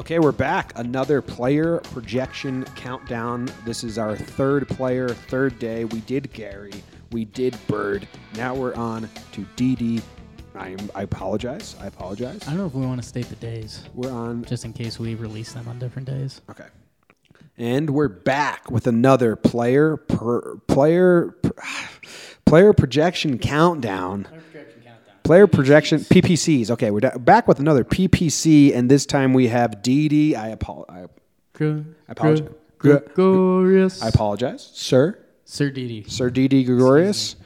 Okay, we're back. Another player projection countdown. This is our third player, third day. We did Gary, we did Bird. Now we're on to DD. I, am, I apologize. I apologize. I don't know if we want to state the days, We're on. just in case we release them on different days. Okay. And we're back with another player per player player projection countdown. Player projection PPCs. Okay, we're da- back with another PPC, and this time we have DD. I apologize. I apologize. Gr- Gregorius. I apologize, sir. Sir Didi. Sir D.D. Gregorius.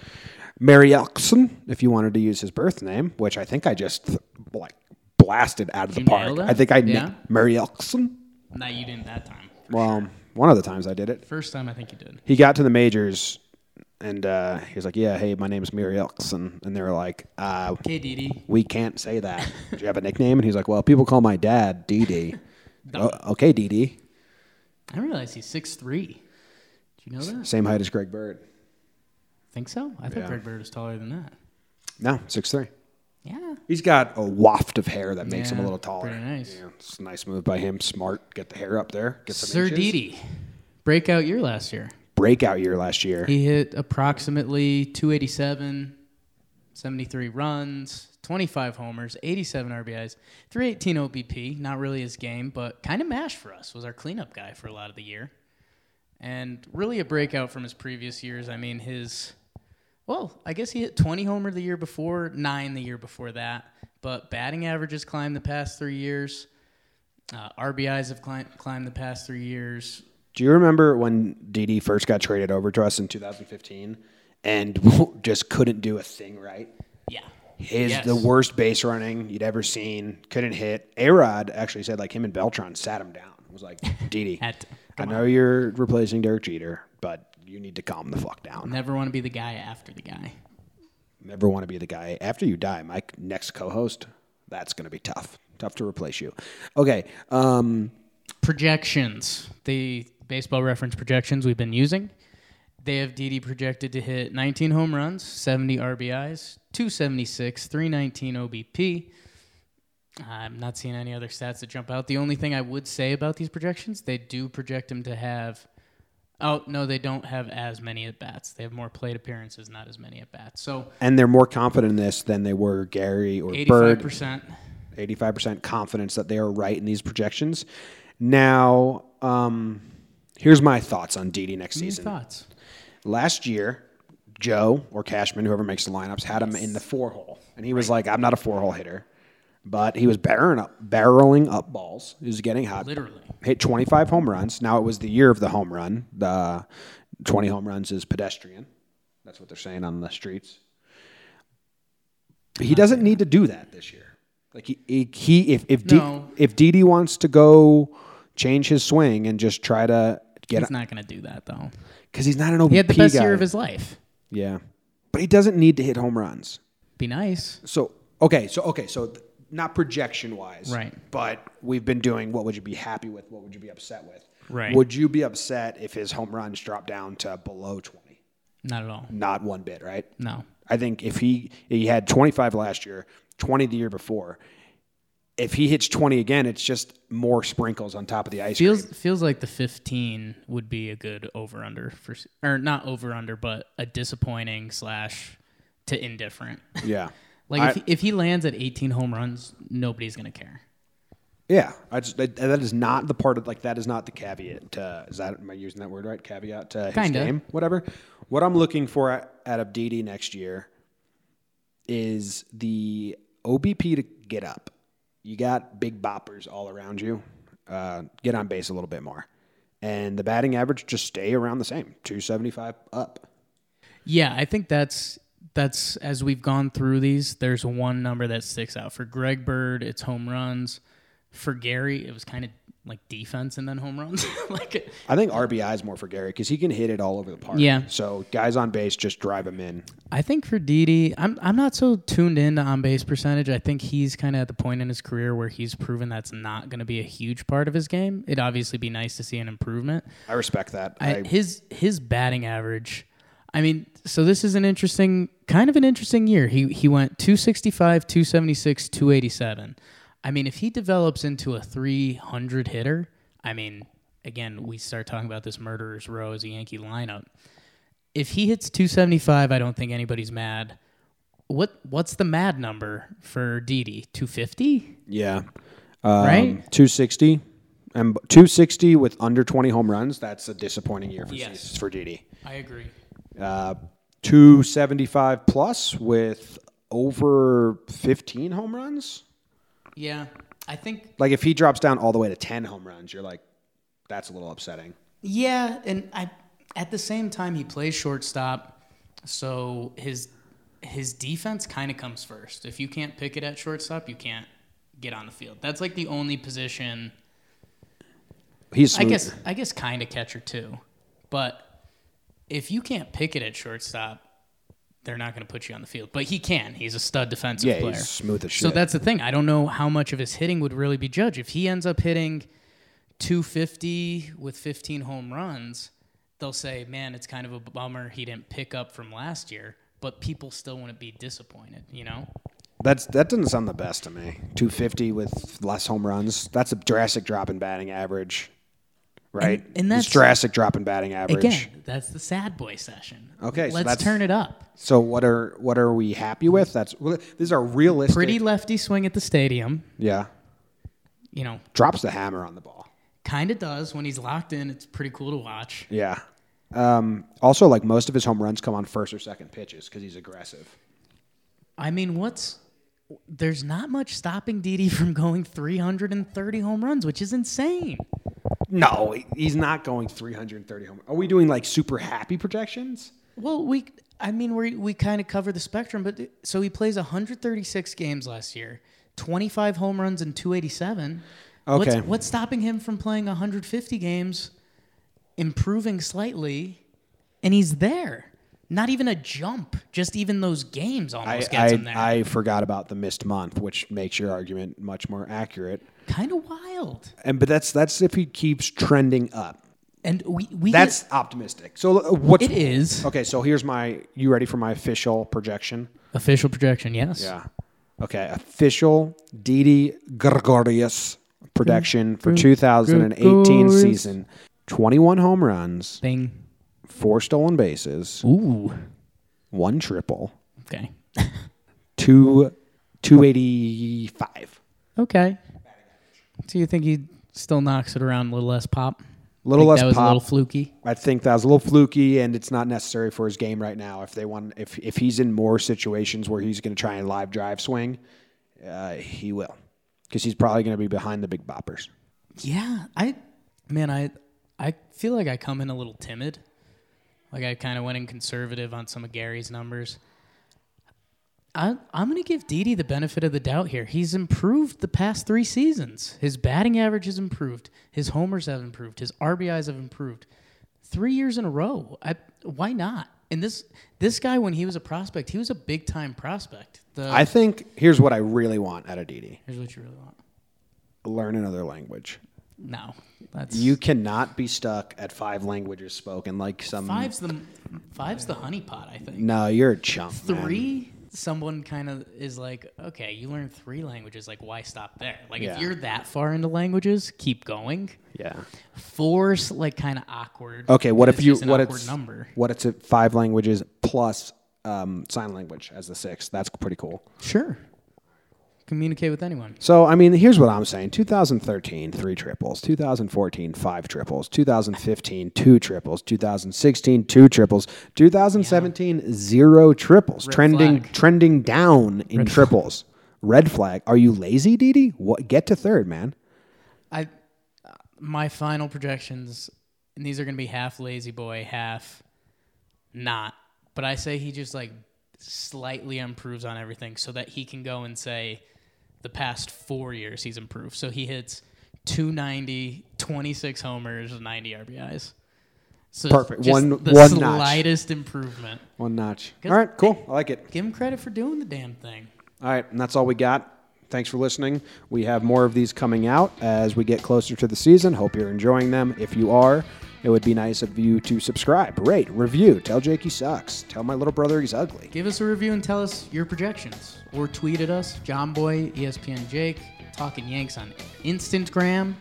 Mariekson, if you wanted to use his birth name, which I think I just like blasted out of the you park. I think I Yeah? na- Mariekson. No, you didn't that time. Well, one of the times I did it. First time I think you did. He got to the majors, and uh, he was like, "Yeah, hey, my name is Mariekson," and they were like, uh, Okay. "We can't say that. Do you have a nickname?" And he's like, "Well, people call my dad D.D." oh, okay, D.D. I didn't realize he's six three. Did you know that? Same height as Greg Bird. Think so? I thought Yeah. Greg Bird was taller than that. No, six three. Yeah. He's got a waft of hair that makes him a little taller. pretty nice. Yeah, it's a nice move by him. Smart. Get the hair up there. Get some Sir inches. Didi. Breakout year last year. Breakout year last year. He hit approximately 287, 73 runs, 25 homers, 87 RBIs, 318 OBP. Not really his game, but kind of mashed for us. Was our cleanup guy for a lot of the year. And really a breakout from his previous years. I mean, his, well, I guess he hit 20 homer the year before, nine the year before that. But batting averages climbed the past three years. Uh, RBIs have climbed, climbed the past three years. Do you remember when DD first got traded over to us in 2015 and just couldn't do a thing right? Yeah. His Yes. the worst base running you'd ever seen. Couldn't hit. A-Rod actually said like him and Beltran sat him down. Was like, DD, Had to. I know you're replacing Derek Jeter, but you need to calm the fuck down. Never want to be the guy after the guy. Never want to be the guy after you die. My next co-host, that's going to be tough. Tough to replace you. Okay. Um, Projections. The baseball reference projections we've been using. They have Didi projected to hit 19 home runs, 70 RBIs, 276, 319 OBP. I'm not seeing any other stats that jump out. The only thing I would say about these projections, they do project him to have. Oh no, they don't have as many at bats. They have more plate appearances, not as many at bats. So and they're more confident in this than they were Gary or 85 Bird. percent. 85% confidence that they are right in these projections. Now, um, here's my thoughts on DD next season. Thoughts? Last year, Joe or Cashman, whoever makes the lineups, had him in the four hole, and he was like, "I'm not a four hole hitter," but he was barreling up, barreling up balls. He was getting hot. Literally. hit 25 home runs. Now it was the year of the home run. The 20 home runs is pedestrian. That's what they're saying on the streets. He doesn't need to do that this year. Like he, he, he if if D, if Didi wants to go change his swing and just try to get He's not going to do that though. because he's not an OBP He had the best guy. year of his life. yeah, but he doesn't need to hit home runs. Be nice. So okay, so okay, so th- not projection wise, Right. But we've been doing what would you be happy with? What would you be upset with? Right. Would you be upset if his home runs dropped down to below twenty? Not at all. Not one bit, right? No. I think if he he had twenty five last year, twenty the year before. If he hits twenty again, it's just more sprinkles on top of the ice Feels cream. feels like the 15 would be a good over under for or not over under, but a disappointing slash to indifferent. Yeah, Like I- if, he, if he lands at 18 home runs, nobody's gonna care. yeah. I just that, that is not the part of like that is not the caveat. To, is that am I using that word right? Caveat to his Kinda. game, whatever. What I'm looking for at, at Abdidi next year is the OBP to get up. You got big boppers all around you. Uh, get on base a little bit more. and the batting average just stay around the same, 275 up. Yeah, I think that's that's as we've gone through these, there's one number that sticks out. For Greg Bird, it's home runs. For Gary, it was kind of like defense and then home runs. like I think RBI is more for Gary because he can hit it all over the park. Yeah. So guys on base just drive him in. I think for Didi, I'm I'm not so tuned in to on base percentage. I think he's kind of at the point in his career where he's proven that's not going to be a huge part of his game. It'd obviously be nice to see an improvement. I respect that. I, I, his his batting average. I mean, so this is an interesting, kind of an interesting year. He he went 265, 276, 287. I mean, if he develops into a 300 hitter, I mean, again, we start talking about this murderer's row as a Yankee lineup. If he hits 275, I don't think anybody's mad. What what's the mad number for Didi? 250? yeah. Um, Right? 260. And 260 with under 20 home runs, that's a disappointing year for, Yes. for Didi. I agree. Uh, 275 plus with over 15 home runs. Yeah, I think Like if he drops down all the way to 10 home runs, you're like, that's a little upsetting. Yeah, and I at the same time he plays shortstop, so his his defense kind of comes first. If you can't pick it at shortstop, you can't get on the field. That's like the only position. He's I guess I guess kind of catcher too, but if you can't pick it at shortstop, they're not going to put you on the field. But he can. He's a stud defensive yeah, player. he's smooth as shit. So that's the thing. I don't know how much of his hitting would really be judged. If he ends up hitting 250 with 15 home runs, they'll say, man, it's kind of a bummer he didn't pick up from last year, but people still wouldn't be disappointed, you know? That's that doesn't sound the best to me. 250 with less home runs. That's a drastic drop in batting average. Right? And- and that's- It's drastic drop in batting average. Again, that's the sad boy session. Okay, so Let's that's- turn it up. So what are what are we happy with? That's well, these are realistic. Pretty lefty swing at the stadium, Yeah. you know, Drops the hammer on the ball. kind of does. When he's locked in, it's pretty cool to watch. Yeah. Um, also, like most of his home runs come on first or second pitches because he's aggressive. I mean, what's there's not much stopping Didi from going 330 home runs, which is insane. No, he's not going 330 home. Are we doing like super happy projections? Well, we I mean we we kind of cover the spectrum, but so he plays 136 games last year, 25 home runs and 287. Okay. What's, what's stopping him from playing 150 games, improving slightly, and he's there? Not even a jump, just even those games I, almost gets him there. I, I forgot about the missed month, which makes your argument much more accurate. kind of wild. And but that's that's if he keeps trending up. And we we That's get, optimistic. So uh, what's it is okay? So here's my. You ready for my official projection? official projection. Yes. Yeah. Okay. Official Didi Gregorius projection for 2018 Gregorius. season: 21 home runs, Bing. Four stolen bases, Ooh. one triple, Okay. two 285. Okay. So you think he still knocks it around a little less pop? A little Think less that was pop. a little fluky. I think that was a little fluky, and it's not necessary for his game right now. If they want, if if he's in more situations where he's going to try and live drive swing, uh, he will, because he's probably going to be behind the big boppers. Yeah, I man, I I feel like I come in a little timid. Like I kind of went in conservative on some of Gary's numbers. I, I'm going to give Didi the benefit of the doubt here. He's improved the past three seasons. His batting average has improved. His homers have improved. His RBIs have improved. Three years in a row. I, why not? And this this guy, when he was a prospect, he was a big time prospect. The, I think here's what I really want out of Didi: here's what you really want. learn another language. No, that's You cannot be stuck at five languages spoken like some. Five's the five's the honeypot, I think. No, you're a chump. man. Three, someone kind of is like, okay, you learn three languages, like why stop there? Like Yeah. if you're that far into languages, keep going. Yeah. Four's like kind of awkward. Okay. What It's if you? just an What awkward it's number? What it's at five languages plus um, sign language as the sixth. That's pretty cool. Sure, communicate with anyone. So, I mean, here's what I'm saying 2013, three triples. 2014, five triples. 2015, two triples. 2016, two triples. 2017, zero triples. Red trending flag. trending down in triples. Red flag. Are you lazy, Didi? What? Get to third, man. I, uh, my final projections and these are going to be half lazy boy, half not. But I say he just like slightly improves on everything so that he can go and say the past four years he's improved. So he hits 290, 26 homers, 90 RBIs. So Perfect. One- the one notch. slightest improvement. One notch. All right, cool. I like it. Give him credit for doing the damn thing. All right, and that's all we got. Thanks for listening. We have more of these coming out as we get closer to the season. Hope you're enjoying them. If you are, it would be nice of you to subscribe, rate, review, tell Jake he sucks, tell my little brother he's ugly. Give us a review and tell us your projections. Or tweet at us, John Boy, ESPN Jake, Talking Yanks on Instagram.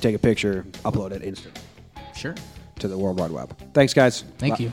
Take a picture, upload it instantly Sure. to the World Wide Web. Thanks, guys. Thank Bye. you.